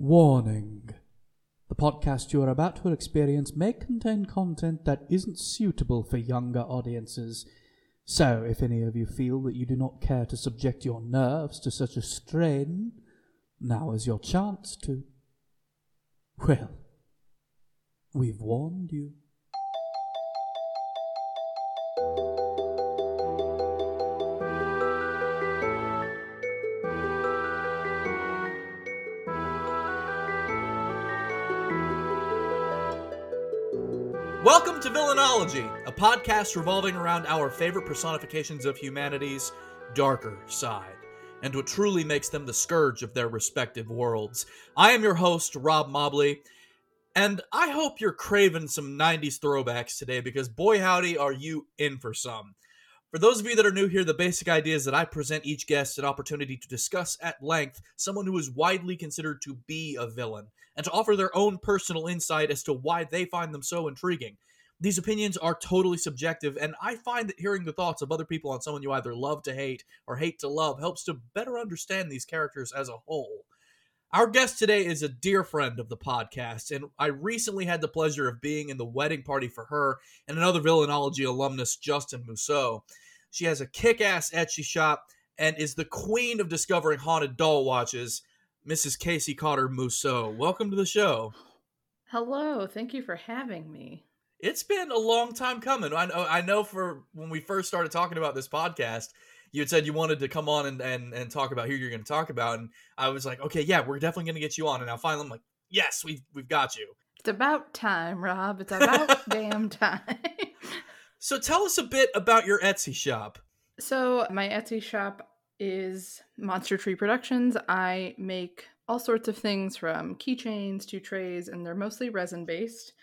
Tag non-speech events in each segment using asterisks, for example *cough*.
Warning. The podcast you are about to experience may contain content that isn't suitable for younger audiences. So, if any of you feel that you do not care to subject your nerves to such a strain, now is your chance to. Well, we've warned you. Welcome to Villainology, a podcast revolving around our favorite personifications of humanity's darker side, and what truly makes them the scourge of their respective worlds. I am your host, Rob Mobley, and I hope you're craving some 90s throwbacks today because boy howdy are you in for some. For those of you that are new here, the basic idea is that I present each guest an opportunity to discuss at length someone who is widely considered to be a villain and to offer their own personal insight as to why they find them so intriguing. These opinions are totally subjective, and I find that hearing the thoughts of other people on someone you either love to hate or hate to love helps to better understand these characters as a whole. Our guest today is a dear friend of the podcast, and I recently had the pleasure of being in the wedding party for her and another Villainology alumnus, Justin Mousseau. She has a kick ass Etsy shop and is the queen of discovering haunted doll watches. Mrs. Casey Cotter Mousseau. Welcome to the show. Hello, thank you for having me. It's been a long time coming. I know, I know for when we first started talking about this podcast, you had said you wanted to come on and, and, and talk about who you're going to talk about. And I was like, okay, yeah, we're definitely going to get you on. And now finally I'm like, yes, we've, we've got you. It's about time, Rob. It's about *laughs* damn time. So tell us a bit about your Etsy shop. so, my Etsy shop is Monster Tree Productions. I make all sorts of things from keychains to trays, and they're mostly resin based.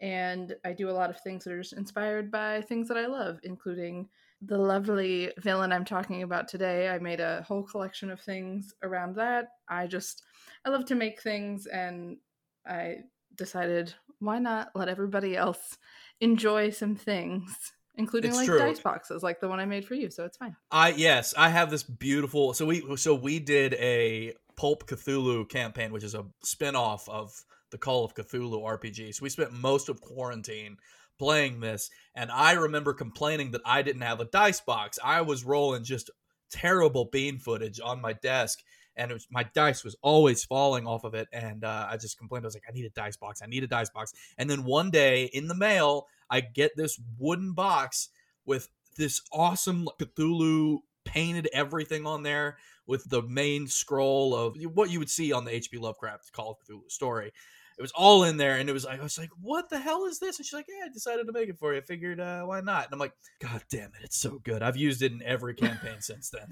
And I do a lot of things that are just inspired by things that I love, including the lovely villain I'm talking about today. I made a whole collection of things around that. I just, I love to make things, and I decided why not let everybody else enjoy some things, including It's like true. dice boxes, like the one I made for you. So it's fine. I yes, I have this beautiful. So we so we did a Pulp Cthulhu campaign, which is a spin-off of the Call of Cthulhu RPG. So we spent most of quarantine playing this, and I remember complaining that I didn't have a dice box. I was rolling just terrible bean footage on my desk. And it was, my dice was always falling off of it, and uh, I just complained. I was like, "I need a dice box. I need a dice box." And then one day in the mail, I get this wooden box with this awesome Cthulhu painted everything on there with the main scroll of what you would see on the H.P. Lovecraft Call of Cthulhu story. It was all in there, and it was like I was like, "What the hell is this?" And she's like, "Yeah, I decided to make it for you. I figured, uh, why not?" And I'm like, "God damn it, it's so good. I've used it in every campaign since then."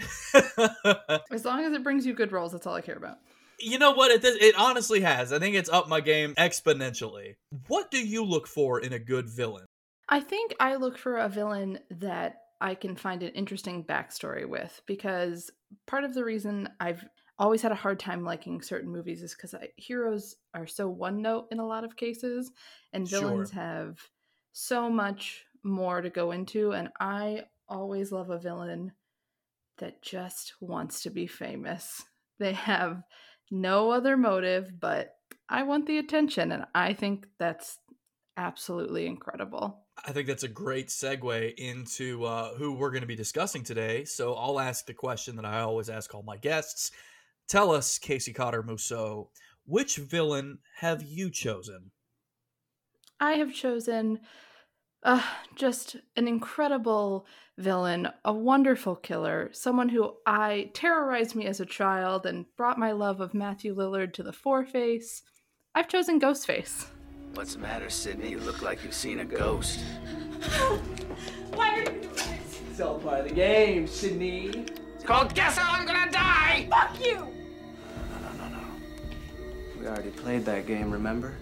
*laughs* As long as it brings you good rolls, that's all I care about. You know what? It it honestly has. I think it's up my game exponentially. What do you look for in a good villain? I think I look for a villain that I can find an interesting backstory with because part of the reason I've always had a hard time liking certain movies is because heroes are so one note in a lot of cases, and Sure. villains have so much more to go into. And I always love a villain that just wants to be famous. They have no other motive, but I want the attention, and I think that's absolutely incredible. I think that's a great segue into uh, who we're going to be discussing today. So I'll ask the question that I always ask all my guests. Tell us, Casey Cotter Mousseau, which villain have you chosen? I have chosen uh, just an incredible villain, a wonderful killer, someone who I terrorized me as a child and brought my love of Matthew Lillard to the foreface. I've chosen Ghostface. What's the matter, Sydney? You look like you've seen a ghost. *laughs* Why are you doing this? It's all part of the game, Sydney. It's called Guess How I'm Gonna Die! Fuck you! No, no, no, no. We already played that game, remember?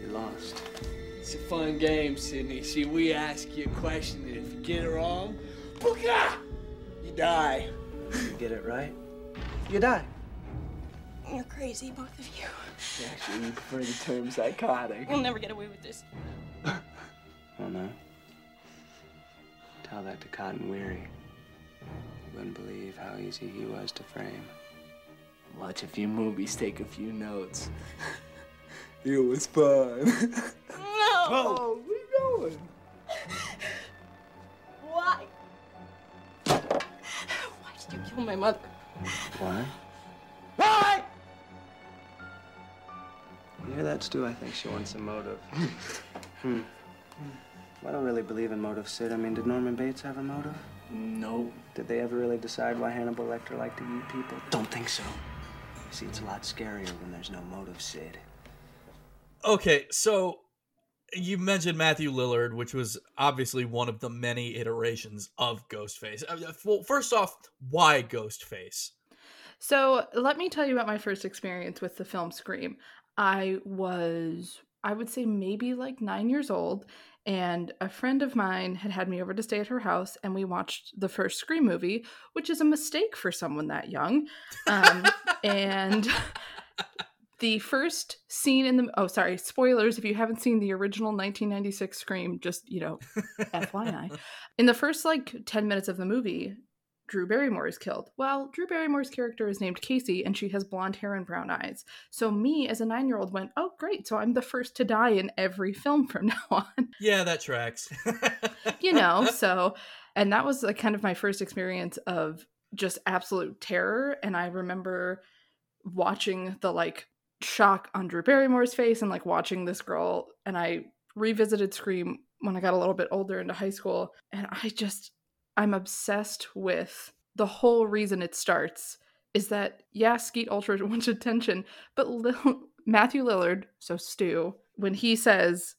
You lost. It's a fun game, Sydney. See, we ask you a question, and if you get it wrong, booga! You die. You get it right, you die. You're crazy, both of you. Actually, you prefer the term psychotic. You'll never get away with this. Oh no. Tell that to Cotton Weary. You wouldn't believe how easy he was to frame. Watch a few movies, take a few notes. *laughs* it was fun. *laughs* No! oh, we going. Why? Why did you kill my mother? Why? Why? You hear that, Stu? I think she wants a motive. *laughs* hmm. I don't really believe in motive, Sid. I mean, did Norman Bates have a motive? No. Did they ever really decide why Hannibal Lecter liked to eat people? Don't think so. See, it's a lot scarier when there's no motive, Sid. Okay, so you mentioned Matthew Lillard, which was obviously one of the many iterations of Ghostface. Uh, Well, first off, why Ghostface? So let me tell you about my first experience with the film Scream. I was, I would say, maybe like nine years old, and a friend of mine had had me over to stay at her house, and we watched the first Scream movie, which is a mistake for someone that young. Um, *laughs* and *laughs* the first scene in the oh, sorry, spoilers if you haven't seen the original 1996 Scream, just you know, FYI. *laughs* In the first like 10 minutes of the movie, Drew Barrymore is killed. Well, Drew Barrymore's character is named Casey and she has blonde hair and brown eyes. So, me as a nine year old went, oh, great. So, I'm the first to die in every film from *laughs* now on. Yeah, that tracks. *laughs* you know, so, and that was like kind of my first experience of just absolute terror. And I remember watching the like shock on Drew Barrymore's face and like watching this girl. And I revisited Scream when I got a little bit older into high school. And I just, I'm obsessed with the whole reason it starts is that, yeah, Skeet Ulrich *laughs* wants attention, but Lil- Matthew Lillard, so Stu, when he says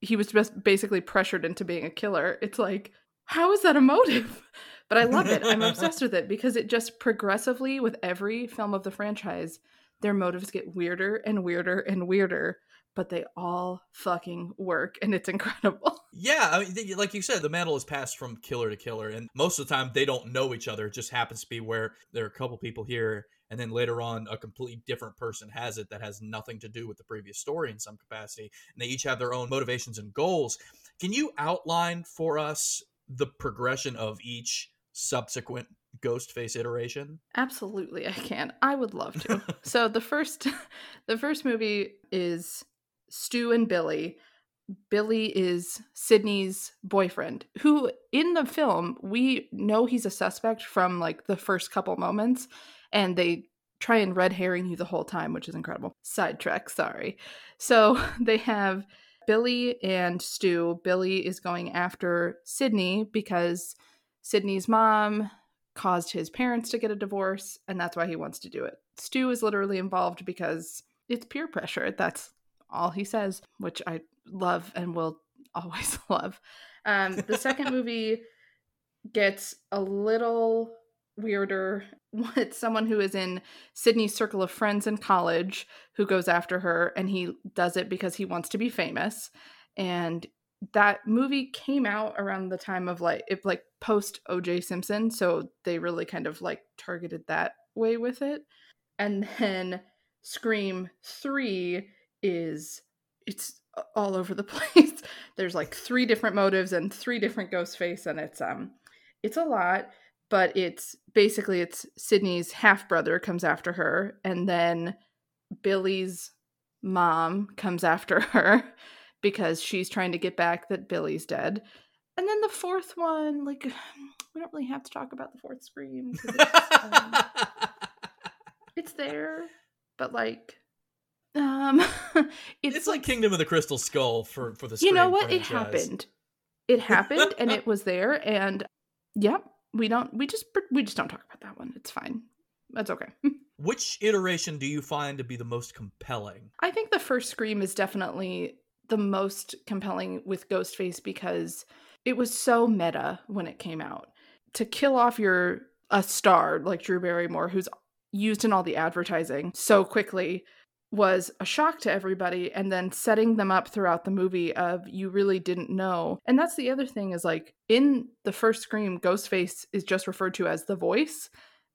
he was just basically pressured into being a killer, it's like, how is that a motive? *laughs* But I love it. I'm obsessed with it because it just progressively, with every film of the franchise, their motives get weirder and weirder and weirder, but they all fucking work and it's *laughs* incredible. Yeah, I mean, like you said, the mantle is passed from killer to killer, and most of the time they don't know each other. It just happens to be where there are a couple people here, and then later on, a completely different person has it that has nothing to do with the previous story in some capacity, and they each have their own motivations and goals. Can you outline for us the progression of each subsequent Ghostface iteration? Absolutely, I can. I would love to. *laughs* so the first *laughs* the first movie is Stu and Billy. Billy is Sydney's boyfriend, who in the film we know he's a suspect from like the first couple moments, and they try and red herring you the whole time, which is incredible. Sidetrack, sorry. So *laughs* they have Billy and Stu. Billy is going after Sydney because Sydney's mom caused his parents to get a divorce, and that's why he wants to do it. Stu is literally involved because it's peer pressure. That's all he says, which I love and will *laughs* always love. Um, the second *laughs* movie gets a little weirder. *laughs* It's someone who is in Sydney's circle of friends in college who goes after her, and he does it because he wants to be famous. And that movie came out around the time of like if like post OJ Simpson, so they really kind of like targeted that way with it. And then Scream 3 is it's all over the *laughs* place. There's like three different motives and three different ghost face and it's um it's a lot, but it's basically it's Sydney's half brother comes after her and then Billy's mom comes after *laughs* her because she's trying to get back that Billy's dead. And then the fourth one, like *sighs* we don't really have to talk about the fourth scream it's, um, *laughs* it's there, but like um *laughs* it's, It's like Kingdom of the Crystal Skull for for the you know what? It happened. It *laughs* happened and it was there and yep we don't we just we just don't talk about that one. It's fine. That's okay. Which iteration do you find to be the most compelling? i think the first scream is definitely the most compelling with ghostface because it was so meta when it came out. To kill off your a star like drew barrymore who's used in all the advertising so quickly was a shock to everybody and then setting them up throughout the movie of you really didn't know. And that's the other thing is like in the first scream ghostface is just referred to as the voice.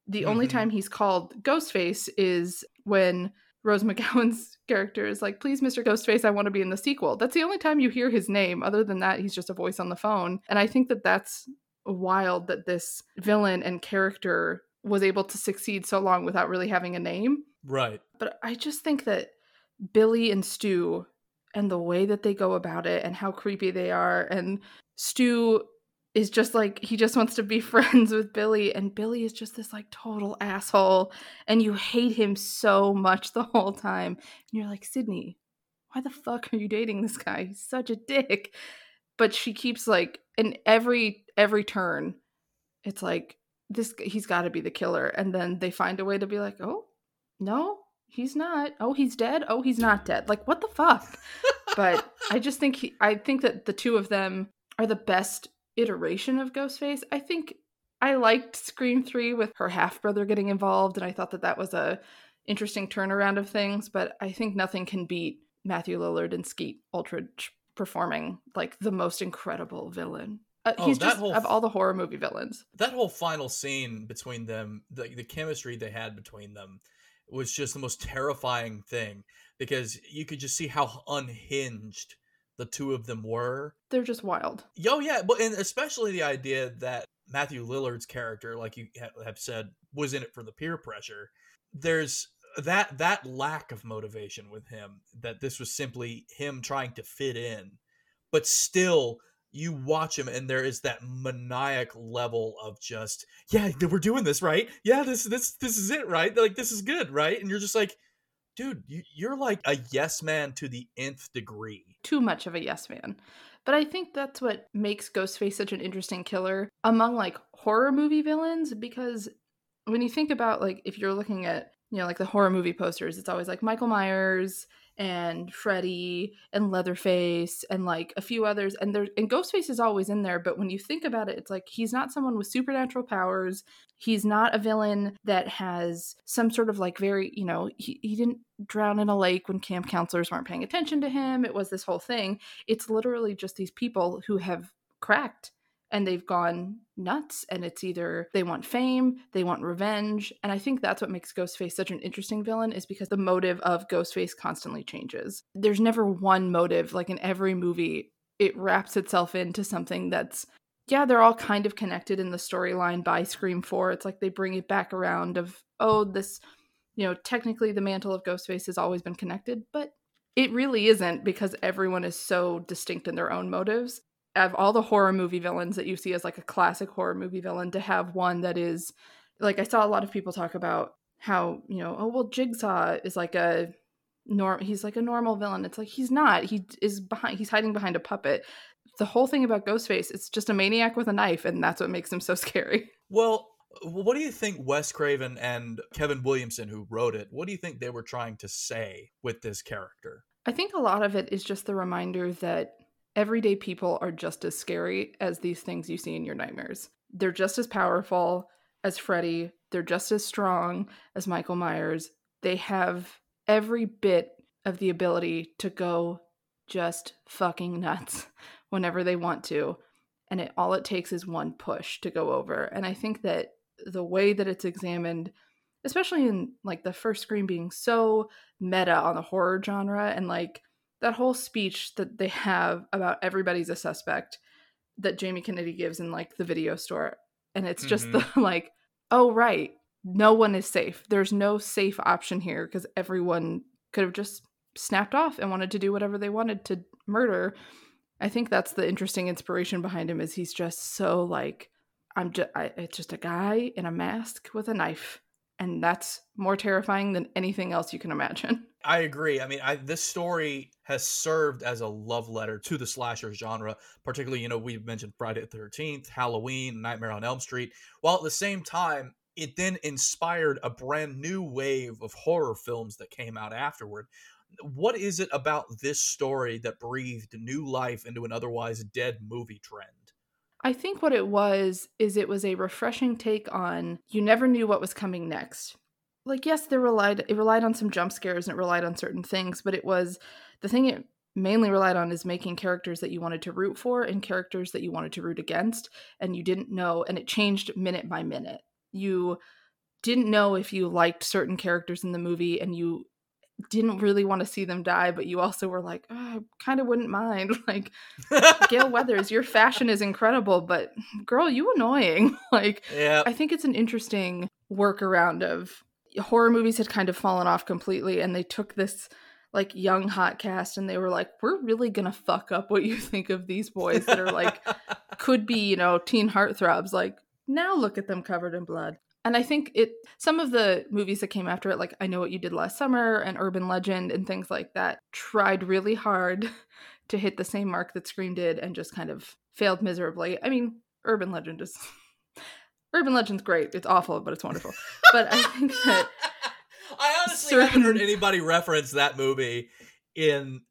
The only Mhm. time he's called ghostface is when rose *laughs* mcgowan's character is like please mr ghostface i want to be in the sequel that's the only time you hear his name other than that he's just a voice on the phone and i think that that's wild that this villain and character was able to succeed so long without really having a name. Right. But I just think that Billy and Stu and the way that they go about it and how creepy they are and Stu is just like he just wants to be *laughs* friends with Billy and Billy is just this like total asshole and you hate him so much the whole time. And you're like Sydney why the fuck are you dating this guy? He's such a dick. But she keeps like in every every turn it's like this he's got to be the killer. And then they find a way to be like oh no he's not. Oh he's dead. Oh he's not dead. Like what the fuck? *laughs* But i just think he, i think that the two of them are the best iteration of ghostface. I think i liked scream 3 with her half brother getting involved and i thought that that was a interesting turnaround of things but i think nothing can beat matthew lillard and skeet ulrich performing like the most incredible villain. Uh, Oh, he's just whole of all the horror movie villains. That whole final scene between them the, the chemistry they had between them was just the most terrifying thing because you could just see how unhinged the two of them were they're just wild Yo, yeah, but and especially the idea that Matthew Lillard's character, like you have said, was in it for the peer pressure. There's that that lack of motivation with him. That this was simply him trying to fit in, but still, you watch him, and there is that maniac level of just, yeah, we're doing this right. Yeah, this this this is it, right? Like this is good, right? And you're just like, dude, you, you're like a yes man to the nth degree. too much of a yes man. But I think that's what makes Ghostface such an interesting killer among like horror movie villains because when you think about like if you're looking at, you know, like the horror movie posters, it's always like Michael Myers and Freddy and Leatherface and like a few others and there and Ghostface is always in there, but when you think about it, it's like he's not someone with supernatural powers. He's not a villain that has some sort of like very, you know, he, he didn't drown in a lake when camp counselors weren't paying attention to him. It was this whole thing. It's literally just these people who have cracked and they've gone nuts and it's either they want fame they want revenge and i think that's what makes ghostface such an interesting villain is because the motive of ghostface constantly changes. There's never one motive like in every movie it wraps itself into something that's yeah they're all kind of connected in the storyline by scream 4 it's like they bring it back around of oh this you know technically the mantle of ghostface has always been connected but it really isn't because everyone is so distinct in their own motives of all the horror movie villains that you see as like a classic horror movie villain to have one that is like I saw a lot of people talk about how, you know, oh well Jigsaw is like a norm he's like a normal villain. It's like he's not. He is behind he's hiding behind a puppet. The whole thing about Ghostface, it's just a maniac with a knife and that's what makes him so *laughs* scary. Well, what do you think Wes Craven and Kevin Williamson, who wrote it, what do you think they were trying to say with this character? I think a lot of it is just the reminder that everyday people are just as scary as these things you see in your nightmares. They're just as powerful as Freddy, they're just as strong as Michael Myers. They have every bit of the ability to go just fucking nuts *laughs* whenever they want to. And it all it takes is one push to go over. And I think that the way that it's examined especially in like the first Scream being so meta on the horror genre and like that whole speech that they have about everybody's a suspect that Jamie Kennedy gives in like the video store and it's just the mm-hmm. *laughs* like oh right no one is safe. There's no safe option here because everyone could have just snapped off and wanted to do whatever they wanted to murder. I think that's the interesting inspiration behind him is he's just so like i'm just it's just a guy in a mask with a knife and that's more terrifying than anything else you can imagine *laughs* I agree. I mean, I, this story has served as a love letter to the slasher genre, particularly, you know, we've mentioned Friday the 13th, Halloween, Nightmare on Elm Street, while at the same time, it then inspired a brand new wave of horror films that came out afterward. What is it about this story that breathed new life into an otherwise dead movie trend? I think what it was is it was a refreshing take on you never knew what was coming next. Like yes, there relied it relied on some jump scares and it relied on certain things, but it was the thing it mainly relied on is making characters that you wanted to root for and characters that you wanted to root against and you didn't know and it changed minute by minute. You didn't know if you liked certain characters in the movie and you didn't really want to see them die, but you also were like, oh, I kind of wouldn't mind. *laughs* Like, Gale *laughs* Weathers, your fashion is incredible, but girl, you annoying. *laughs* like, yeah. I think it's an interesting workaround of horror movies had kind of fallen off completely and they took this like young hot cast and they were like we're really gonna fuck up what you think of these boys that are like could be you know teen heartthrobs like now look at them covered in blood and i think it some of the movies that came after it like i know what you did last summer and urban legend and things like that tried really hard *laughs* to hit the same mark that scream did and just kind of failed miserably i mean urban legend is *laughs* urban legend's great it's awful but it's wonderful but i think that *laughs* I honestly haven't heard anybody reference that movie in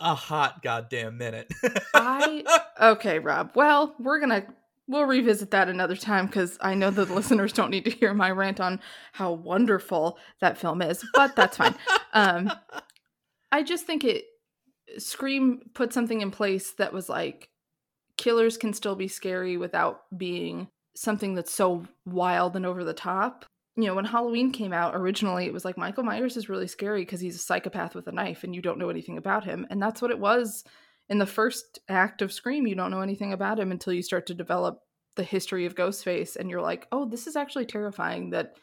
a hot goddamn minute. I okay, Rob. Well, we're gonna we'll revisit that another time because I know the *laughs* listeners don't need to hear my rant on how wonderful that film is, but that's fine. *laughs* Um, I just think it Scream put something in place that was like killers can still be scary without being something that's so wild and over the top. You know, when Halloween came out originally, it was like Michael Myers is really scary because he's a psychopath with a knife and you don't know anything about him. And that's what it was in the first act of Scream. You don't know anything about him until you start to develop the history of Ghostface. And you're like, oh, this is actually terrifying that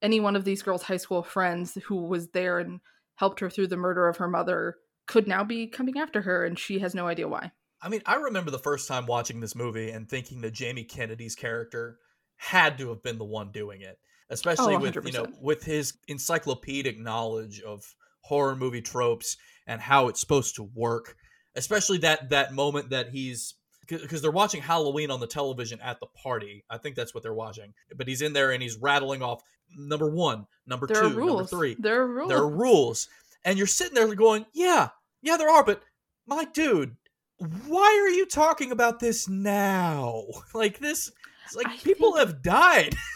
any one of these girls' high school friends who was there and helped her through the murder of her mother could now be coming after her and she has no idea why. I mean, I remember the first time watching this movie and thinking that Jamie Kennedy's character had to have been the one doing it, especially Oh, with you know with his encyclopedic knowledge of horror movie tropes and how it's supposed to work. Especially that that moment that he's because they're watching Halloween on the television at the party. I think that's what they're watching. But he's in there and he's rattling off number one, number There two, number three. There are rules. There are rules. And you're sitting there going, yeah, yeah, there are, but my dude, why are you talking about this now? *laughs* Like this, it's like I people think- have died. *laughs*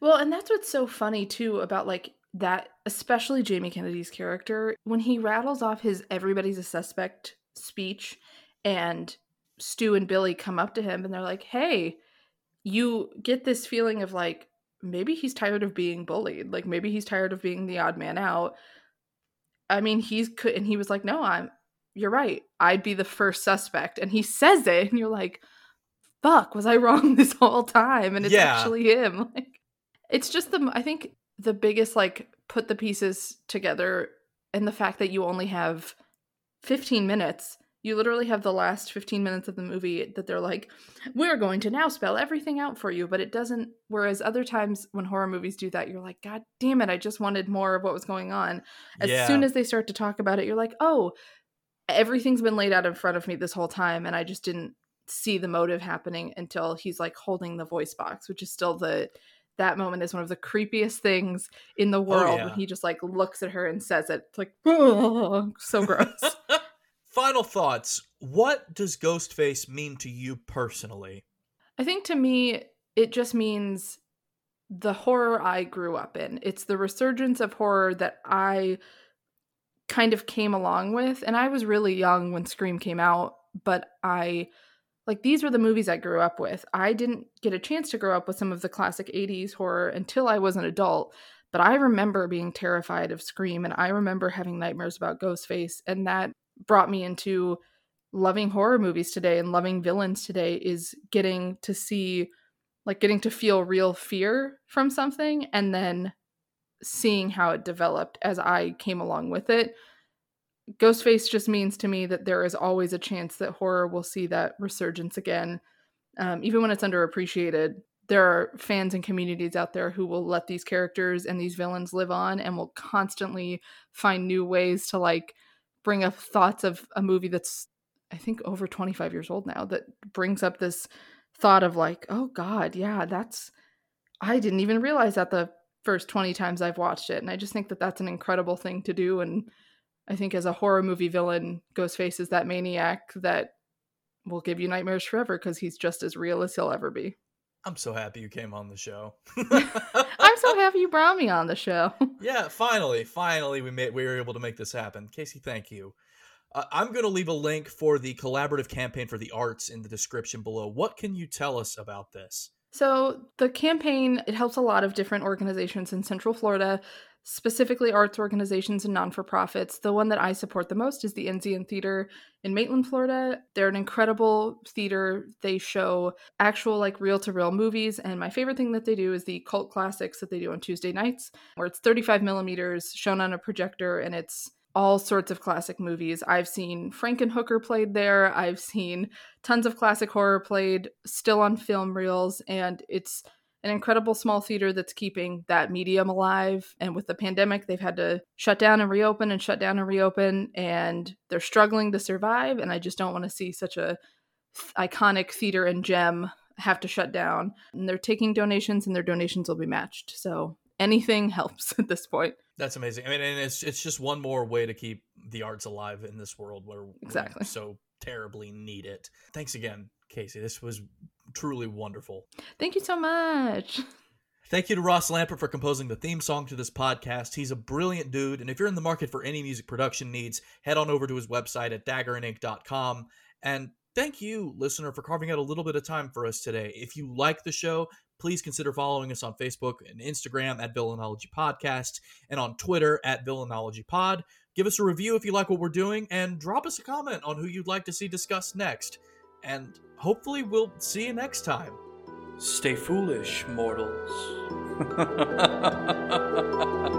Well, and that's what's so funny too about like that, especially Jamie Kennedy's character, when he rattles off his everybody's a suspect speech and Stu and Billy come up to him and they're like, hey, you get this feeling of like, maybe he's tired of being bullied. Like maybe he's tired of being the odd man out. I mean, he's could, and he was like, no, I'm, you're right. I'd be the first suspect. And he says it, and you're like, fuck, was I *laughs* wrong this whole time? And it's Yeah. actually him. *laughs* Like, it's just the i think the biggest like put the pieces together and the fact that you only have 15 minutes. You literally have the last 15 minutes of the movie that they're like we're going to now spell everything out for you. But it doesn't whereas other times when horror movies do that you're like god damn it i just wanted more of what was going on. As Yeah. soon as they start to talk about it you're like oh everything's been laid out in front of me this whole time and i just didn't see the motive happening until he's like holding the voice box which is still the that moment is one of the creepiest things in the oh, world Oh, yeah. when he just like looks at her and says it. It's like so gross *laughs* Final thoughts. What does Ghostface mean to you personally? I think to me, it just means the horror I grew up in. It's the resurgence of horror that I kind of came along with. And I was really young when Scream came out, but I like these were the movies I grew up with. I didn't get a chance to grow up with some of the classic 80s horror until I was an adult. But I remember being terrified of Scream and I remember having nightmares about Ghostface. And that brought me into loving horror movies today and loving villains today is getting to see like getting to feel real fear from something and then seeing how it developed as I came along with it. Ghostface just means to me that there is always a chance that horror will see that resurgence again. Um, even when it's underappreciated, there are fans and communities out there who will let these characters and these villains live on and will constantly find new ways to like bring up thoughts of a movie that's I think over 25 years old now that brings up this thought of like, oh God, yeah, that's, I didn't even realize that the first 20 times I've watched it. And I just think that that's an incredible thing to do. And I think as a horror movie villain, Ghostface is that maniac that will give you nightmares forever because he's just as real as he'll ever be. I'm so happy you came on the show. *laughs* So happy you brought me on the show. *laughs* yeah, finally, finally, we made we were able to make this happen. Casey, thank you. Uh, I'm going to leave a link for the collaborative campaign for the arts in the description below. What can you tell us about this? So the campaign it helps a lot of different organizations in Central Florida. Specifically arts organizations and non for profits. The one that I support the most is the Enzian Theater in Maitland, Florida. They're an incredible theater. They show actual, like, reel to reel movies. And my favorite thing that they do is the cult classics that they do on Tuesday nights, where it's 35 millimeters shown on a projector and it's all sorts of classic movies. I've seen Frankenhooker played there. I've seen tons of classic horror played still on film reels. And it's an incredible small theater that's keeping that medium alive. And with the pandemic, they've had to shut down and reopen and shut down and reopen, and they're struggling to survive. And I just don't want to see such a iconic theater and gem have to shut down. And they're taking donations, and their donations will be matched. So anything *laughs* helps at this point. That's amazing. I mean, and it's it's just one more way to keep the arts alive in this world where exactly we so terribly need it. Thanks again, Casey. This was truly wonderful. Thank you so much. *laughs* Thank you to Ross Lampert for composing the theme song to this podcast. He's a brilliant dude, and if you're in the market for any music production needs, head on over to his website at daggerandink.com. And thank you, listener, for carving out a little bit of time for us today. If you like the show, please consider following us on Facebook and Instagram at Villainology Podcast and on Twitter at Villainology Pod. Give us a review if you like what we're doing and drop us a comment on who you'd like to see discussed next. And hopefully, we'll see you next time. Stay foolish, mortals. *laughs*